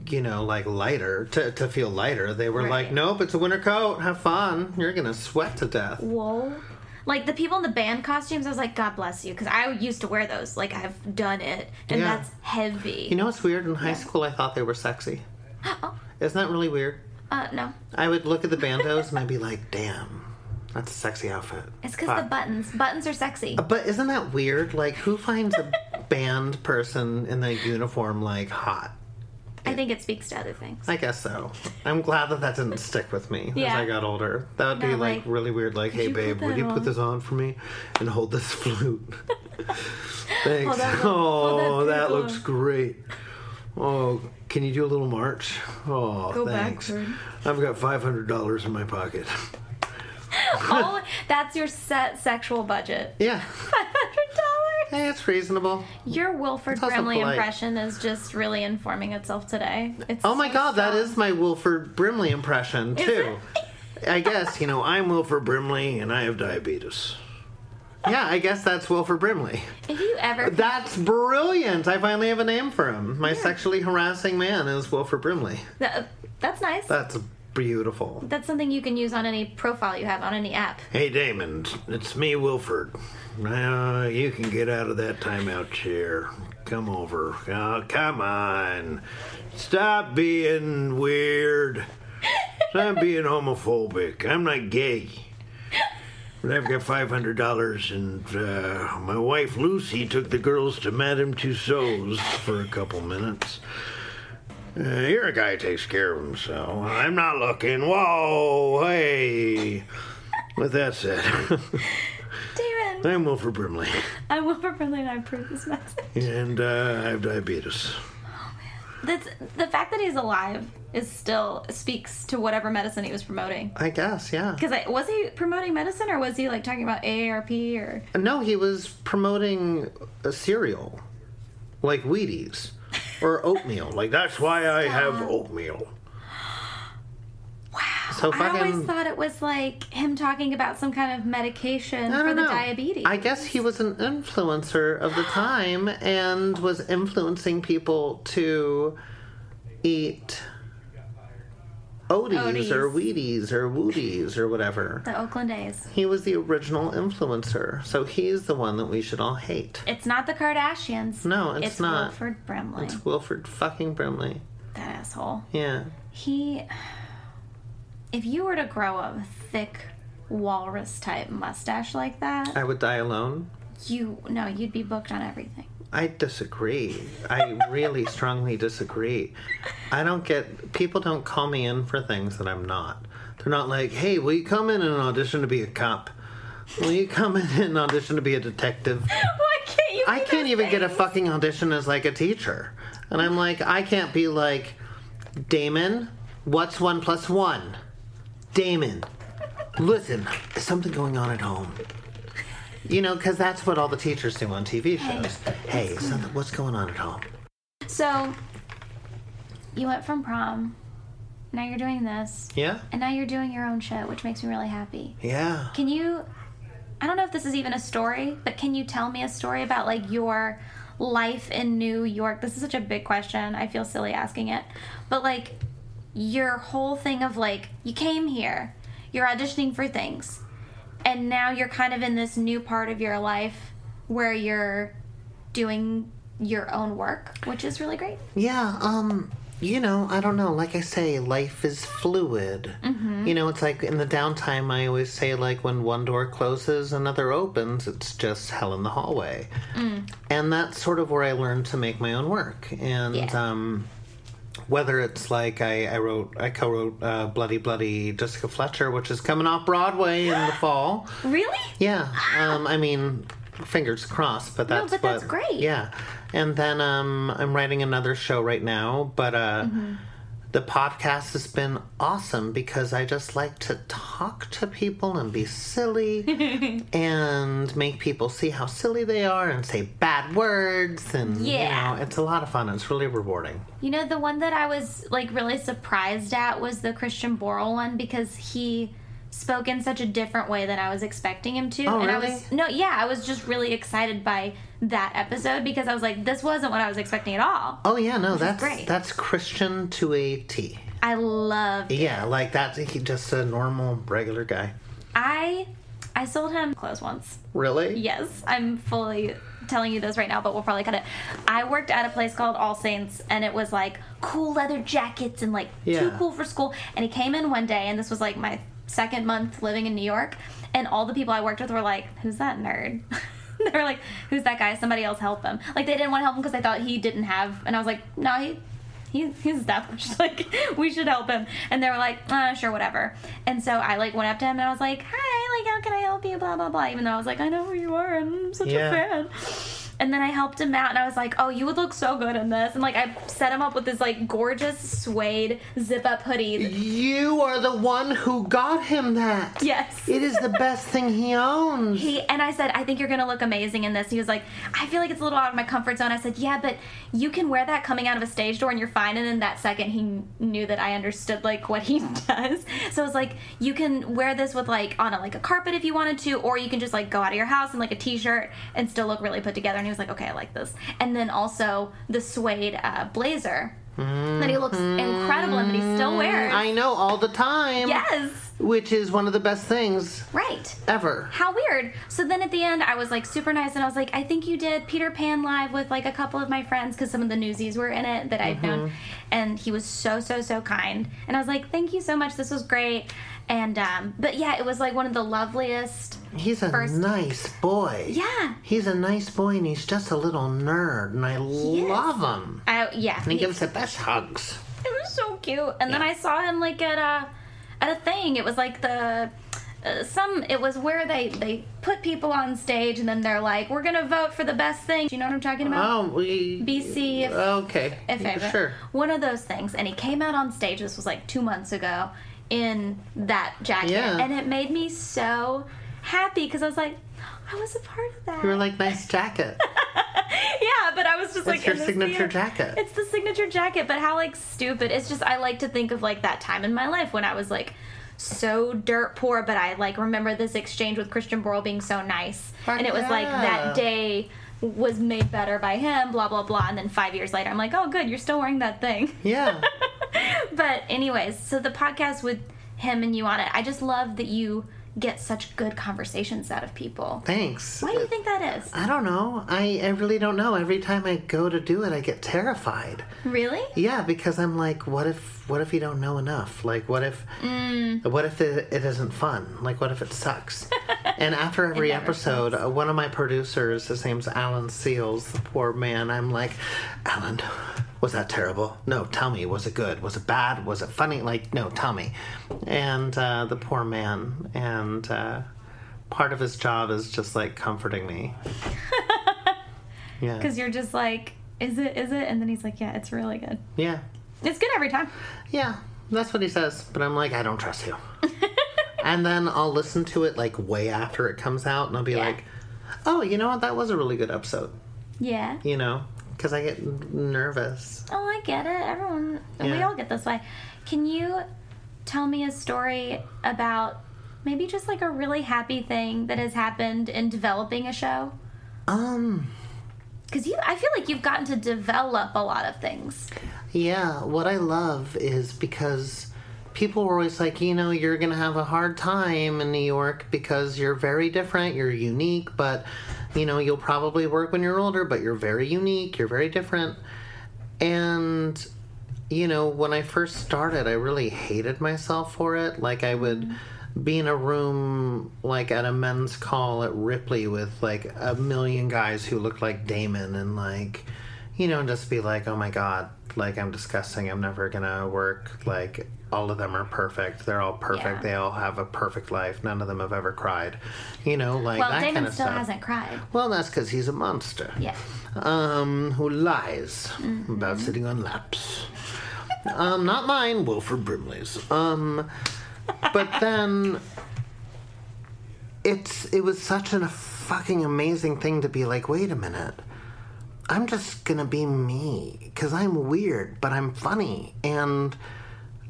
You know, like lighter to, to feel lighter. They were like, nope, it's a winter coat. Have fun. You're gonna sweat to death. Whoa. Like the people in the band costumes, I was like, God bless you, because I used to wear those. Like I've done it, and Yeah. that's heavy. You know what's weird? In high school, I thought they were sexy. [GASPS] Oh. Isn't that really weird? Uh, no. I would look at the bandos and I'd be like, damn, that's a sexy outfit. It's because the buttons. Buttons are sexy. But isn't that weird? Like, who finds a [LAUGHS] band person in that uniform like hot? I think it speaks to other things. I guess so. I'm glad that that didn't stick with me Yeah. as I got older. That would be like, like, really weird. Like, hey babe, would you on?" put this on for me and hold this [LAUGHS] flute? [LAUGHS] Thanks. Hold that- oh, that that looks great. Oh, can you do a little march? Oh, Go thanks. backward. I've got five hundred dollars in my pocket. [LAUGHS] All that's your set sexual budget. Yeah. Five hundred. Hey, it's reasonable. Your Wilford It's also Brimley polite. impression is just really informing itself today. It's Oh my so god, that strong. is my Wilford Brimley impression Is too. I guess, You know, I'm Wilford Brimley, and I have diabetes. yeah, I guess that's Wilford Brimley. If you ever That's brilliant. I finally have a name for him. My sexually harassing man is Wilford Brimley. That- that's nice. That's beautiful. That's something you can use on any profile you have on any app. Hey, Damon, it's me, Wilford. Now you can get out of that timeout chair. Come over. Oh, come on. Stop being weird. Stop [LAUGHS] being homophobic. I'm not gay. But I've got five hundred dollars, and uh, my wife Lucy took the girls to Madame Tussauds for a couple minutes. Uh, you're a guy who takes care of himself. I'm not looking. Whoa, hey. With that said, [LAUGHS] David, I'm Wilford Brimley, I'm Wilford Brimley and I approve this message. and uh, I have diabetes. That's the fact that he's alive is still speaks to whatever medicine he was promoting. I guess, yeah. Because was he promoting medicine or was he like talking about AARP or? No, he was promoting a cereal. Like Wheaties. Or oatmeal. Like That's why I have oatmeal. so I always thought it was like him talking about some kind of medication for the know. diabetes. I guess he was an influencer of the time and was influencing people to eat Odies, or Wheaties or Wooties or whatever. the Oakland A's. He was the original influencer, so he's the one that we should all hate. It's not the Kardashians. No, it's not. Wilford Brimley. It's Wilford fucking Brimley. that asshole. Yeah. He. If you were to grow a thick walrus type mustache like that, I would die alone. you no, you'd be booked on everything. I disagree. I really strongly disagree. I don't get people don't call me in for things that I'm not. They're not like, "Hey, will you come in and audition to be a cop? Will you come in and audition to be a detective?" [LAUGHS] Why can't you? I can't even get a fucking audition as like a teacher. And I'm like, I can't be like, Damon, what's one plus one? Damon, listen, there's something going on at home. You know, because that's what all the teachers do on TV shows. Hey, something, what's going on at home? So, you went from prom. Now you're doing this, Yeah? and now you're doing your own shit, which makes me really happy. Yeah. Can you? I don't know if this is even a story, but can you tell me a story about like your life in New York? This is such a big question. I feel silly asking it, but like your whole thing of like you came here, you're auditioning for things, and now you're kind of in this new part of your life where you're doing your own work, which is really great. Yeah, um, you know, I don't know. Like I say, life is fluid. Mm-hmm. You know, it's like in the downtime, I always say, like, when one door closes, another opens, it's just hell in the hallway. Mm. And that's sort of where I learned to make my own work. And, Yeah. um, whether it's like I, I wrote, I co-wrote uh, "Bloody Bloody" Jessica Fletcher, which is coming off Broadway in the [GASPS] fall. Really? Yeah. Um, I mean, fingers crossed, but that's but what, that's great. Yeah. And then um, I'm writing another show right now, but uh, Mm-hmm. The podcast has been awesome because I just like to talk to people and be silly [LAUGHS] and make people see how silly they are and say bad words and Yeah. you know, it's a lot of fun. And it's really rewarding. You know, the one that I was like really surprised at was the Christian Borle one because he spoke in such a different way than I was expecting him to. Oh, and I really? was no, yeah, I was just really excited by that episode because I was like, this wasn't what I was expecting at all. Oh yeah, no, that's great. that's Christian to a T. I loved it. Yeah, like that's he just a normal regular guy. I I sold him clothes once. Really? Yes, I'm fully telling you this right now, but we'll probably cut it. I worked at a place called All Saints, and it was like cool leather jackets and like too cool for school. And he came in one day, and this was like my second month living in New York, and all the people I worked with were like, "Who's that nerd?" [LAUGHS] [LAUGHS] they were like, "Who's that guy? Somebody else help him." Like they didn't want to help him because they thought he didn't have, and I was like, "No, he." He, he's established. [LAUGHS] Like we should help him, and they were like, uh, "Sure, whatever." And so I like went up to him and I was like, "Hi, like how can I help you?" Blah blah blah. Even though I was like, "I know who you are, and I'm such Yeah. a fan." And then I helped him out, and I was like, "Oh, you would look so good in this." And like I set him up with this like gorgeous suede zip up hoodie. You are the one who got him that. Yes. [LAUGHS] It is the best thing he owns. He and I said, I think you're gonna look amazing in this. He was like, I feel like it's a little out of my comfort zone. I said, Yeah, but you can wear that coming out of a stage door and you're fine. And in that second, he knew that I understood like what he [LAUGHS] does. So I was like, you can wear this with like on a like a carpet if you wanted to, or you can just like go out of your house in like a t-shirt and still look really put together. And was like, Okay, I like this. And then also the suede uh, blazer that he looks incredible in that he still wears. I know all the time. yes, Which is one of the best things right. ever. How weird. So then at the end, I was like super nice, and I was like, I think you did Peter Pan live with like a couple of my friends because some of the newsies were in it that I'd known, and he was so so so kind, and I was like, thank you so much. This was great, and um, but yeah, it was like one of the loveliest. He's a First- nice boy. Yeah. He's a nice boy and he's just a little nerd and I is. love him. I, yeah, And he he- gives the best hugs. It was so cute. And then I saw him like at a at a thing. It was like the uh, some. It was where they they put people on stage and then they're like, we're gonna vote for the best thing. Do you know what I'm talking about? Oh, we. BC. If, Okay. if ever. Sure. One of those things. And he came out on stage. This was like two months ago in that jacket, Yeah. and it made me so happy because I was like, I was a part of that. You were like, nice jacket. [LAUGHS] yeah, but I was just like your signature jacket. It's the signature jacket, but how like stupid. It's just I like to think of like that time in my life when I was like so dirt poor, but I like remember this exchange with Christian Borle being so nice. And it was like that day was made better by him, blah blah blah, and then 5 years later I'm like, "Oh, good, you're still wearing that thing." Yeah. [LAUGHS] but anyways, so the podcast with him and you on it. I just love that you get such good conversations out of people. Thanks. Why do you think that is? I don't know. I, I really don't know. Every time I go to do it, I get terrified. Really? Yeah, because I'm like, what if what if you don't know enough? Like, what if Mm. what if it, it isn't fun? Like, what if it sucks? [LAUGHS] and after every episode, uh, one of my producers, his name's Alan Seals, the poor man. I'm like, Alan, was that terrible? No, tell me. Was it good? Was it bad? Was it funny? Like, no, tell me. And uh, the poor man, and uh, part of his job is just like comforting me. [LAUGHS] yeah. Because you're just like, is it? Is it? And then he's like, yeah, it's really good. Yeah. It's good every time. Yeah, that's what he says. But I'm like, I don't trust you. [LAUGHS] and then I'll listen to it like way after it comes out, and I'll be Yeah. like, oh, you know what? That was a really good episode. Yeah. You know, because I get nervous. Oh, I get it. Everyone, we all get this way. Can you tell me a story about maybe just like a really happy thing that has happened in developing a show? Um, Because you, I feel like you've gotten to develop a lot of things. yeah, what I love is because people were always like, you know, you're going to have a hard time in New York because you're very different, you're unique, but, you know, you'll probably work when you're older, but you're very unique, you're very different. And, you know, when I first started, I really hated myself for it. Like, I would be in a room, like, at a men's call at Ripley with, like, a million guys who looked like Damon and, like, you know, just be like, oh my god, like, I'm disgusting. I'm never gonna work. Like, all of them are perfect. They're all perfect. Yeah. They all have a perfect life. None of them have ever cried. You know, like, Well, that Damon kind of still stuff. hasn't cried. Well, that's because he's a monster Yeah. um, who lies Mm-hmm. about sitting on laps. um, not mine, Wilford Brimley's. Um, but then it's it was such a fucking amazing thing to be like, wait a minute. I'm just gonna be me because I'm weird, but I'm funny, and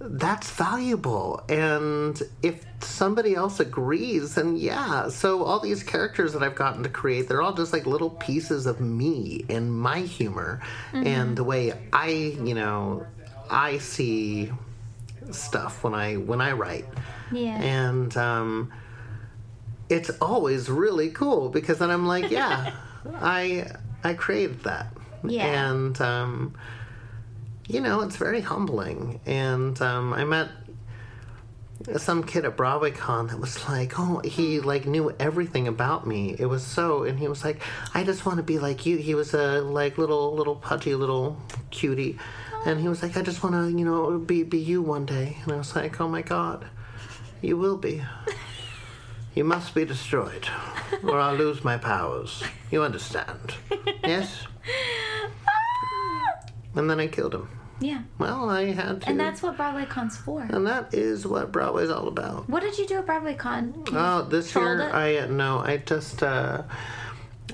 that's valuable. And if somebody else agrees, then yeah. So all these characters that I've gotten to create, they're all just like little pieces of me and my humor and the way I, you know, I see stuff when I when I write. Yeah. And um, it's always really cool because then I'm like, yeah, [LAUGHS] I I created that. Yeah. And um, you know, it's very humbling. And um, I met some kid at BroadwayCon that was like, oh, he like knew everything about me. It was so, and he was like, I just want to be like you. He was a like little little pudgy little cutie, and he was like, I just want to you know be be you one day. And I was like, oh my god, you will be. You must be destroyed, or I'll lose my powers. You understand? [LAUGHS] Yes. And then I killed him. Yeah. Well, I had to. And that's what BroadwayCon's for. And that is what Broadway's all about. What did you do at BroadwayCon? Oh, this trolled year it? I no, I just uh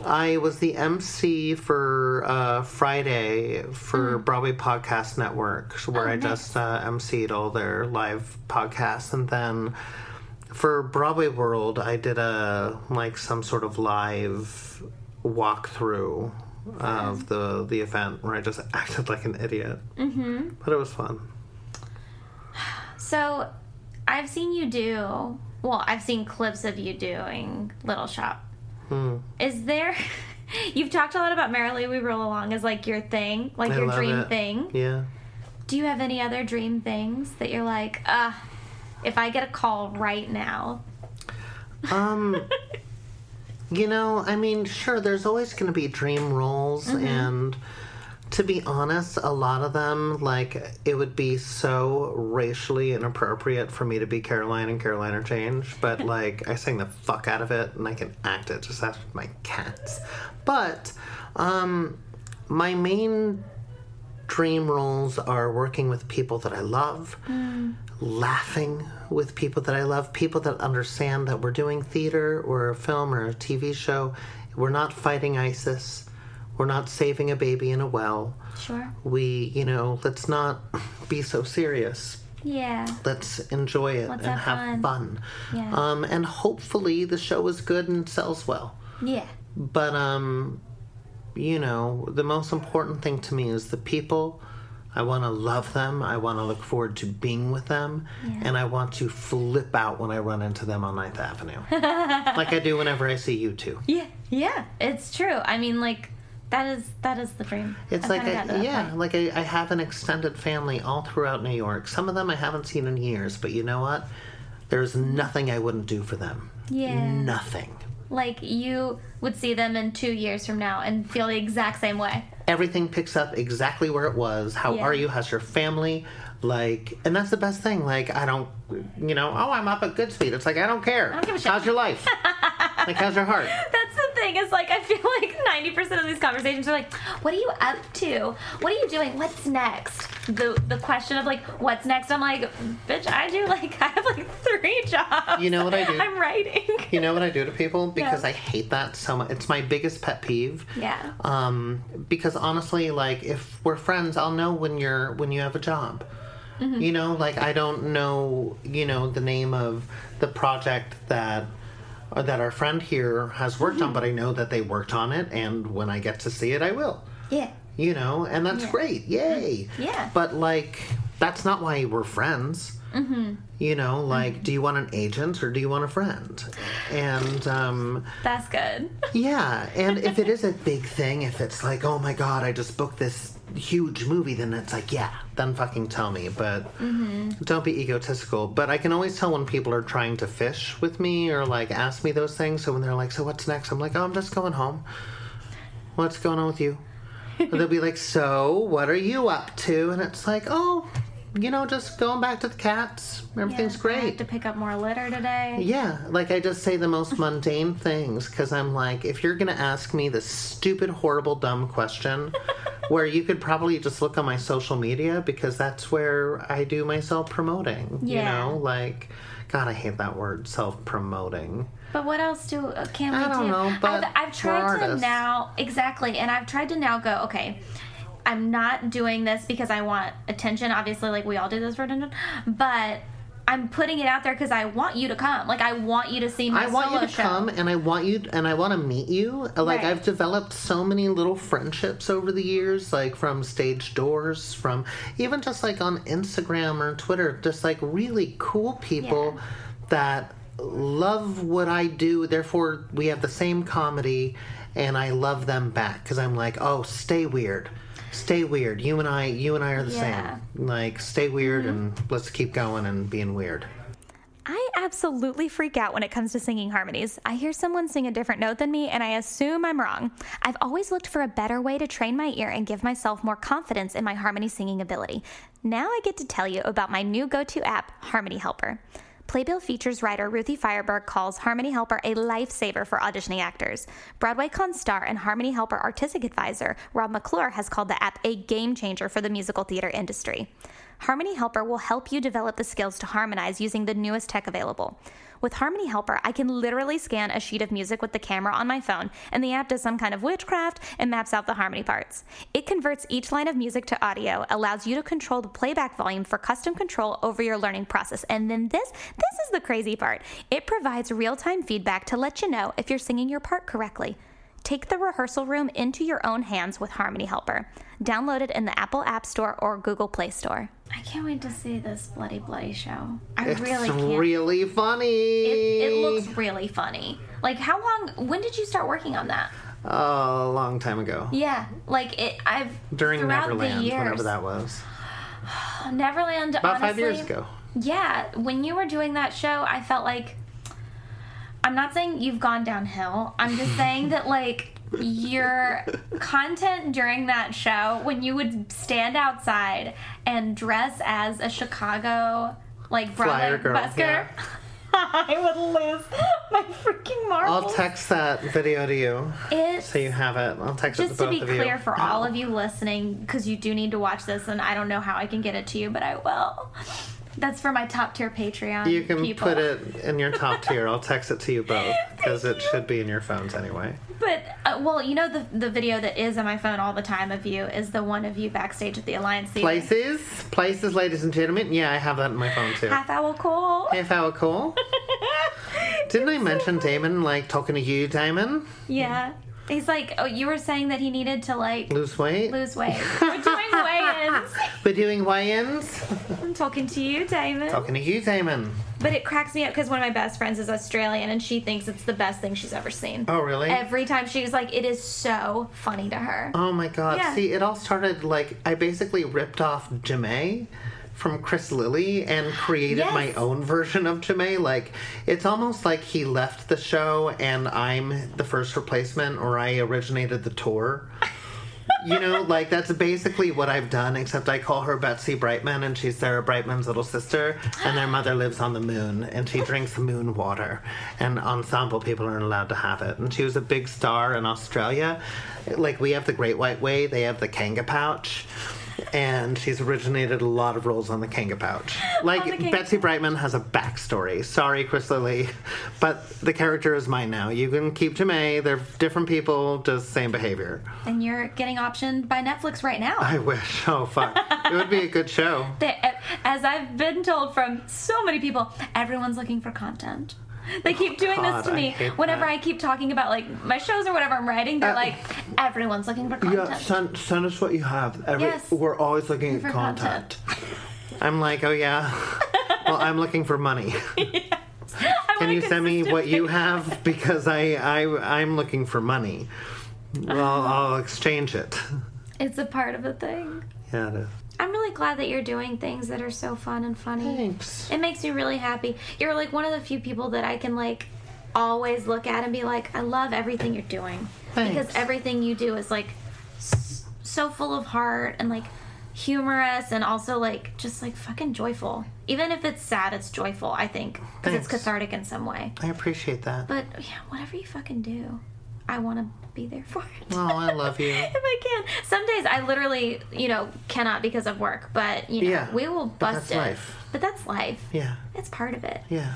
I was the MC for uh, Friday for Broadway Podcast Network, where Mm. Oh, I nice. just uh, MC'd all their live podcasts, and then for Broadway World, I did a like some sort of live walkthrough of the the event where I just [LAUGHS] acted like an idiot, mm-hmm. but it was fun. So, I've seen you do. Well, I've seen clips of you doing Little Shop. Hmm. Is there? [LAUGHS] You've talked a lot about Merrily We Roll Along as like your thing, like I your dream it. thing. Yeah. Do you have any other dream things that you're like, ah, if I get a call right now? Um, [LAUGHS] you know, I mean, sure, there's always going to be dream roles, and to be honest, a lot of them, like, it would be so racially inappropriate for me to be Caroline and Caroline or Change, but, [LAUGHS] like, I sing the fuck out of it, and I can act it just as my cats. But, um, my main dream roles are working with people that I love, laughing with people that I love, people that understand that we're doing theater or a film or a TV show. We're not fighting ISIS. We're not saving a baby in a well. Sure. We, you know, let's not be so serious. Yeah. Let's enjoy it Let's and have fun. fun. Yeah. Um, and hopefully the show is good and sells well. Yeah. But um, you know, the most important thing to me is the people. I want to love them. I want to look forward to being with them, and I want to flip out when I run into them on Ninth Avenue, [LAUGHS] like I do whenever I see you two. Yeah. Yeah. It's true. I mean, like, that is that is the dream. It's I've like, kinda gotten to I, that yeah, like I, I have an extended family all throughout New York. Some of them I haven't seen in years, but you know what? There's nothing I wouldn't do for them. Yeah. Nothing. Like you would see them in two years from now and feel the exact same way. everything picks up exactly where it was. How Yeah. are you? How's your family? Like, and that's the best thing. Like, I don't, you know, oh, I'm up at good speed. It's like, I don't care. don't give a shit. How's your life? like, how's your heart? [LAUGHS] That's the thing. Is like I feel like ninety percent of these conversations are like, "What are you up to? What are you doing? What's next?" The the question of like, "What's next?" I'm like, "Bitch, I do like [LAUGHS] I have like three jobs. You know what I do? I'm writing." You know what I do to people? [LAUGHS] Because Yeah. I hate that so much. It's my biggest pet peeve. Yeah. Um, because honestly, like, if we're friends, I'll know when you're, when you have a job. Mm-hmm. You know, like, I don't know, you know, the name of the project that or that our friend here has worked Mm-hmm. on, but I know that they worked on it, and when I get to see it, I will. Yeah. You know, and that's Yeah. great. Yay. Yeah. But, like, that's not why we're friends. Mm-hmm. You know, like, do you want an agent or do you want a friend? And, um, That's good. yeah, and if it [LAUGHS] is a big thing, if it's like, oh my god, I just booked this huge movie, then it's like, yeah, then fucking tell me. But mm-hmm. don't be egotistical. But I can always tell when people are trying to fish with me or like ask me those things. So when they're like, so what's next? I'm like, oh, I'm just going home. What's going on with you? They'll be like, so what are you up to? And it's like, oh, you know, just going back to the cats. Everything's Yeah, I great. have to pick up more litter today. Yeah, like I just say the most mundane things because I'm like, if you're gonna ask me this stupid, horrible, dumb question, [LAUGHS] where you could probably just look on my social media because that's where I do my self promoting. You Yeah. know, like, God, I hate that word, self promoting. But what else do uh, can we I don't do? know, but I've, I've tried to now exactly, and I've tried to now go. Okay, I'm not doing this because I want attention. Obviously, like we all do this for attention, but I'm putting it out there because I want you to come. Like I want you to see my I want you to show. come and I want you and I want to meet you. Like Right. I've developed so many little friendships over the years, like from stage doors, from even just like on Instagram or Twitter, just like really cool people Yeah. that love what I do. Therefore, we have the same comedy and I love them back because I'm like, oh, stay weird. Stay weird. You and I, you and I are the Yeah. same. Like, stay weird Mhm. and let's keep going and being weird. I absolutely freak out when it comes to singing harmonies. I hear someone sing a different note than me and I assume I'm wrong. I've always looked for a better way to train my ear and give myself more confidence in my harmony singing ability. Now I get to tell you about my new go to app, Harmony Helper. Playbill features writer Ruthie Fierberg calls Harmony Helper a lifesaver for auditioning actors. Broadway Con star and Harmony Helper artistic advisor Rob McClure has called the app a game changer for the musical theater industry. Harmony Helper will help you develop the skills to harmonize using the newest tech available. With Harmony Helper, I can literally scan a sheet of music with the camera on my phone, and the app does some kind of witchcraft and maps out the harmony parts. It converts each line of music to audio, allows you to control the playback volume for custom control over your learning process. And then this, this is the crazy part. It provides real-time feedback to let you know if you're singing your part correctly. Take the rehearsal room into your own hands with Harmony Helper. Download it in the Apple App Store or Google Play Store. I can't wait to see this bloody bloody show. I it's really can't. really funny. It, it looks really funny. Like how long? When did you start working on that? Oh, a long time ago. Yeah, like it. I've During Neverland, the years, whenever that was. Neverland. About five honestly, years ago. Yeah, when you were doing that show, I felt like. I'm not saying you've gone downhill. I'm just saying that like your content during that show, when you would stand outside and dress as a Chicago like girl, busker. yeah. [LAUGHS] I would lose my freaking marbles. I'll text that video to you It- so you have it. I'll text it to to both of you. Just to be clear for all of you listening, because you do need to watch this, and I don't know how I can get it to you, but I will. That's for my top tier Patreon. You can people. put it in your top [LAUGHS] tier. I'll text it to you both because it should be in your phones anyway. But uh, well, you know the the video that is on my phone all the time of you is the one of you backstage at the Alliance Theater. Places, places, ladies and gentlemen. Yeah, I have that in my phone too. Half hour call. Half hour call. [LAUGHS] Didn't I mention Damon like talking to you, Damon? Yeah. He's like, oh, you were saying that he needed to like Lose weight. lose weight. [LAUGHS] We're doing weigh-ins. I'm talking to you, Damon. Talking to you, Damon. But it cracks me up because one of my best friends is Australian and she thinks it's the best thing she's ever seen. Oh, really? Every time she's like, it is so funny to her. Oh my god. Yeah. See, it all started like I basically ripped off Ja'mie from Chris Lilley and created Yes. my own version of Ja'mie. Like it's almost like he left the show and I'm the first replacement or I originated the tour. You know, like that's basically what I've done, except I call her Betsy Brightman and she's Sarah Brightman's little sister, and their mother lives on the moon and she drinks moon water. And ensemble people aren't allowed to have it. And she was a big star in Australia. Like we have the Great White Way, they have the Kanga Pouch. And she's originated a lot of roles on the Kanga Pouch. [GASPS] Like Kanga Betsy Brightman has a backstory. Sorry, Chris Lilley, but the character is mine now. You can keep Ja'mie. They're different people, just same behavior. And you're getting optioned by Netflix right now. I wish. Oh fuck! it would be a good show. [LAUGHS] They- as I've been told from so many people, everyone's looking for content. [LAUGHS] They keep doing God, this to me hate whenever that. I keep talking about like my shows or whatever I'm writing. They're Uh, like, everyone's looking for content. Yeah, send, send us what you have. Every, Yes. We're always looking at For content. I'm like, oh yeah. [LAUGHS] well, I'm looking for money. [LAUGHS] Can you send me what you have because I I I'm looking for money. Well, I'll exchange it. It's a part of the thing. Yeah, it is. I'm really glad that you're doing things that are so fun and funny. Thanks. It makes me really happy. You're like one of the few people that I can like always look at and be like, I love everything you're doing. Because everything you do is like so full of heart and like humorous and also like just like fucking joyful. Even if it's sad, it's joyful, I think. Because it's cathartic in some way. I appreciate that. But yeah, whatever you fucking do, I want to be there for it. Oh, I love you. [LAUGHS] if I can. Some days I literally, you know, cannot because of work, but you know, Yeah, we will but bust that's it. life. But that's life. Yeah, It's part of it. yeah.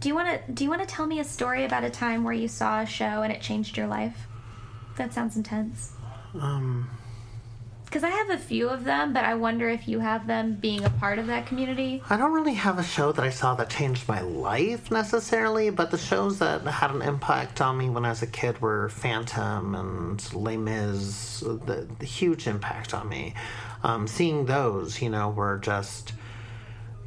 Do you want to do you want to tell me a story about a time where you saw a show and it changed your life? That sounds intense. Um, Cuz I have a few of them, but I wonder if you have them being a part of that community. I don't really have a show that I saw that changed my life necessarily, but the shows that had an impact on me when I was a kid were Phantom and Les Mis, the, the huge impact on me. Um, seeing those, you know, were just,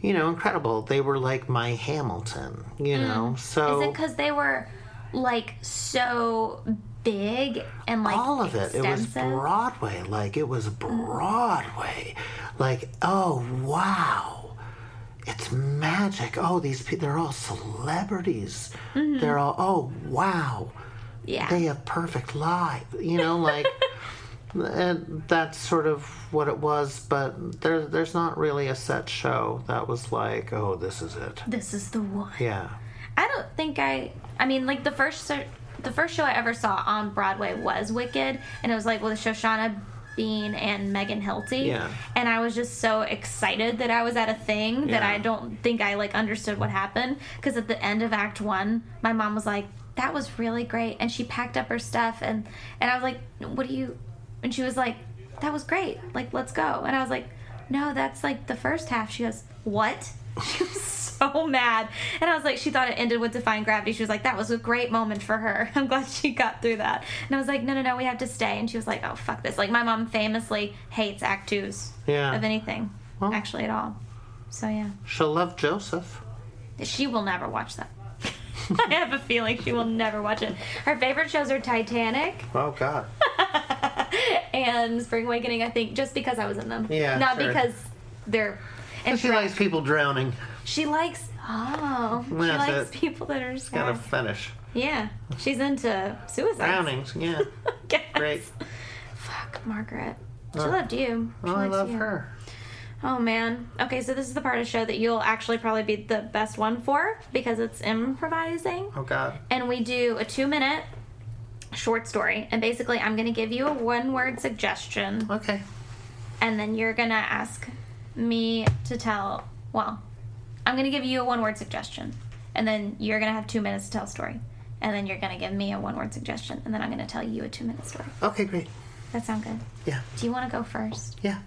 you know, incredible. They were like my Hamilton, you know. So Mm. Is it cuz they were like so big and like all of it. It was. Broadway. Like it was Broadway. Like oh wow, it's magic. Oh these people, they're all celebrities. They're all oh wow. Mm-hmm. yeah. They have perfect lives. You know like. [LAUGHS] And that's sort of what it was, but there, there's not really a set show that was like, oh, this is it. this is the one. Yeah. I don't think I. I mean, like the first the first show I ever saw on Broadway was Wicked, and it was like with Shoshana Bean and Megan Hilty. Yeah. And I was just so excited that I was at a thing that Yeah. I don't think I like understood what happened because at the end of Act One, my mom was like, "That was really great," and she packed up her stuff, and and I was like, "What do you?" And she was like, "That was great. Like, let's go." And I was like, "No, that's like the first half." She goes, "What?" [LAUGHS] She was so mad. And I was like, she thought it ended with Defying Gravity. She was like, that was a great moment for her. [LAUGHS] I'm glad she got through that. And I was like, no, no, no, we have to stay. And she was like, oh, fuck this. Like, my mom famously hates Act Twos Yeah. of anything, actually, at all. So, yeah. She'll love Joseph. She will never watch that. [LAUGHS] I have a feeling she will never watch it. Her favorite shows are Titanic Oh God. And Spring Awakening, I think, just because I was in them. Yeah, Not sure. because they're. And she likes people drowning. She likes. Oh. She likes it. people that are Got sad. a fetish. Yeah. She's into suicide. Drownings. Yeah. [LAUGHS] Great. Fuck, Margaret. She Oh. loved you. She Oh, I love you. her. Oh man. Okay, so this is the part of the show that you'll actually probably be the best one for because it's improvising. Oh God. And we do a two minute short story. And basically, I'm going to give you a one word suggestion. Okay. And then you're going to ask me to tell. Well, I'm going to give you a one word suggestion. And then you're going to have two minutes to tell a story. And then you're going to give me a one word suggestion. And then I'm going to tell you a two minute story. Okay, great. That sound good? Yeah. Do you want to go first? Yeah.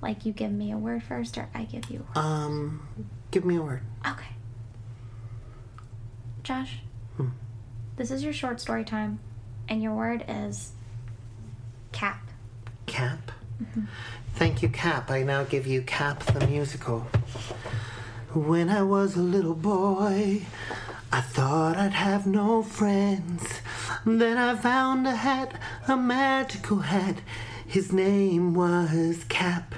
Like you give me a word first, or I give you a word? Um, give me a word. Okay. Josh. This is your short story time, and your word is cap. Cap. Mm-hmm. Thank you, Cap. I now give you Cap the musical. When I was a little boy, I thought I'd have no friends. Then I found a hat, a magical hat. His name was Cap.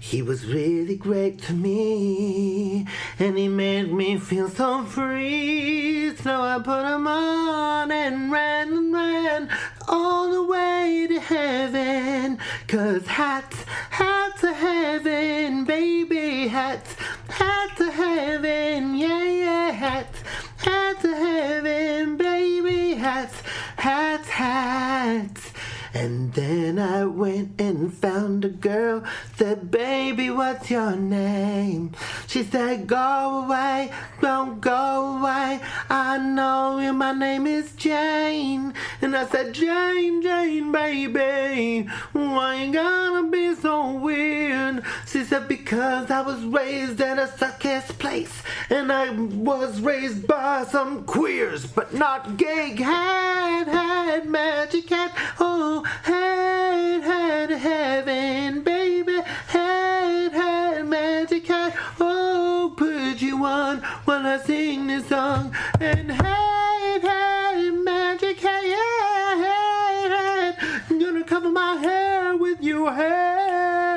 He was really great to me, and he made me feel so free. So I put him on and ran and ran all the way to heaven. Cause hats, hats are heaven, baby, hats, hats are heaven, yeah, yeah, hats, hats are heaven, baby, hats, hats, hats. And then I went and found a girl, said, Baby, what's your name? She said, Go away, don't go away. I know you, my name is Jane. And I said, Jane, Jane, baby, why you gotta be so weird? She said, Because I was raised in a circus place, and I was raised by some queers, but not gay. Had, had, magic hat, oh, had, had heaven, baby, Head, head, magic hat, oh, put you on while I sing this song, and head, head, magic hat, yeah, had, had, gonna cover my hair with your head.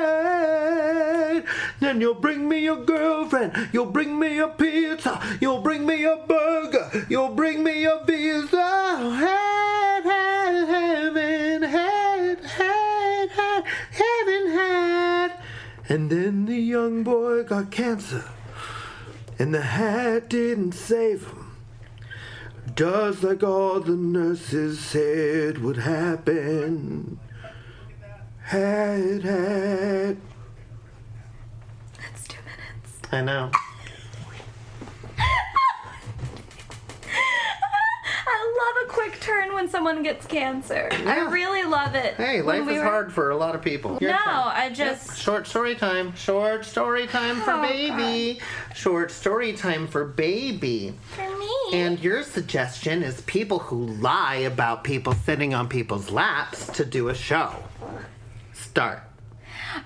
Then you'll bring me a girlfriend, you'll bring me a pizza, you'll bring me a burger, you'll bring me a visa. Head, head, heaven, head, head, head, heaven, head. And then the young boy got cancer, and the hat didn't save him. Just like all the nurses said would happen. Had, had. That's two minutes. I know. [LAUGHS] I love a quick turn when someone gets cancer. I really love it. Hey, life we is were- hard for a lot of people. Your No, turn. I just. Short story time. Short story time for Oh, baby. Short story time for baby. For me. And your suggestion is people who lie about people sitting on people's laps to do a show. Start.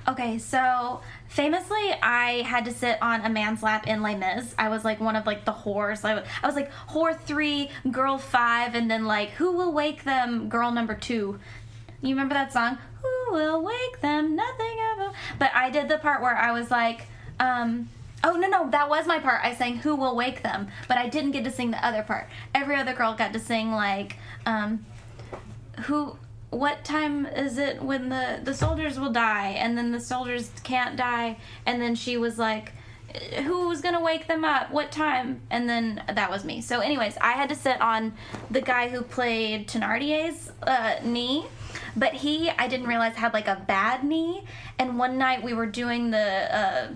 Okay, so Famously, I had to sit on a man's lap in Les Mis. I was like one of like the whores. I was, I was like whore three, girl five, and then like who will wake them, girl number two. You remember that song? Who will wake them? Nothing ever. But I did the part where I was like, um, oh no no, that was my part. I sang "Who will wake them," but I didn't get to sing the other part. Every other girl got to sing like, um, who what time is it when the the soldiers will die and then the soldiers can't die and then she was like who's gonna wake them up? What time? And then that was me. So anyways i had to sit on the guy who played Thénardier's uh, knee but he i didn't realize had like a bad knee and one night we were doing the uh,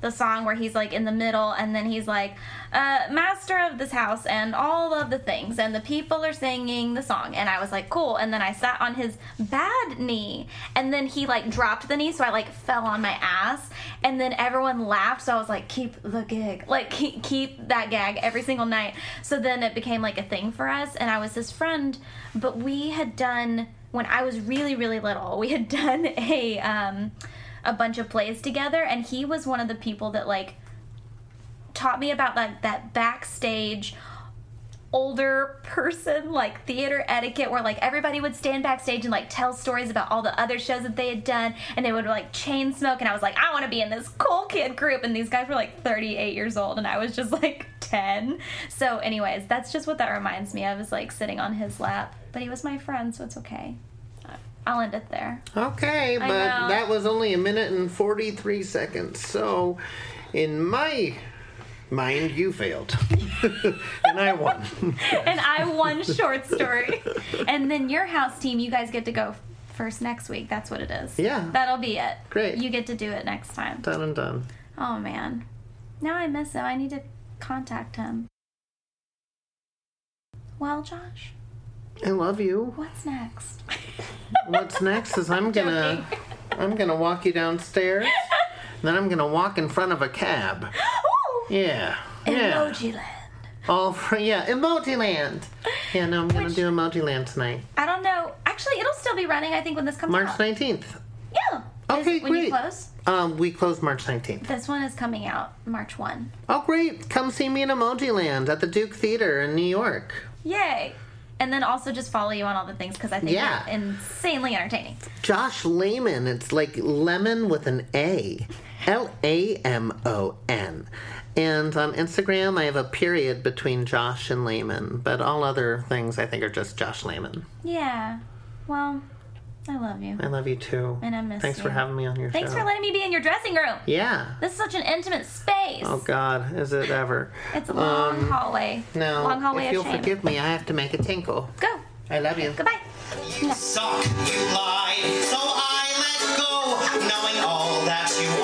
the song where he's like in the middle and then he's like uh, master of this house and all of the things and the people are singing the song. And i was like cool. And then i sat on his bad knee and then he like dropped the knee so i like fell on my ass. And then everyone laughed so i was like keep the gig. [LAUGHS] Like keep, keep that gag every single night. So then it became like a thing for us and i was his friend. But we had done when i was really really little we had [LAUGHS] done a um a bunch of plays together and he was one of the people that like taught me about like that backstage older person like theater etiquette where like everybody would stand backstage and like tell stories about all the other shows that they had done and they would like chain smoke and I was like I want to be in this cool kid group and these guys were like 38 years old and I was just like 10 so anyways that's just what that reminds me of is like sitting on his lap. But he was my friend so it's okay. I'll end it there. Okay, but that was only a minute and 43 seconds. So, in my mind, you failed. [LAUGHS] and I won. [LAUGHS] and I won short story. And then your house team, you guys get to go first next week. That's what it is. Yeah. That'll be it. Great. You get to do it next time. done and done. Oh man. Now I miss him. I need to contact him. Well, Josh, I love you. what's next? [LAUGHS] What's next is I'm gonna I'm gonna walk you downstairs. Then I'm gonna walk in front of a cab. Yeah. Yeah. Emojiland. All for yeah, Emojiland. Yeah, no, I'm gonna do Emojiland tonight. I don't know. Actually, it'll still be running. I think when this comes out. March out. 19th. Yeah. Okay, Is, when you close. Um, we close March 19th. This one is coming out March one. Oh, great! Come see me in Emojiland at the Duke Theater in New York. Yay. And then also just follow you on all the things because I think Yeah. insanely entertaining. Josh Lamon. It's like lemon with an A. L A M O N. And on Instagram, I have a period between Josh and Lamon, but all other things I think are just Josh Lamon. Yeah. Well, I love you. I love you too. And I miss you. Thanks you. for having me on your Thanks show. for letting me be in your dressing room. Yeah. This is such an intimate space. Oh God, is it ever? It's a long um, hallway. No. Long hallway if you'll shame. forgive me, I have to make a tinkle. Go. I love you. Goodbye. No. Suck, you lie, so I let go, knowing all that you are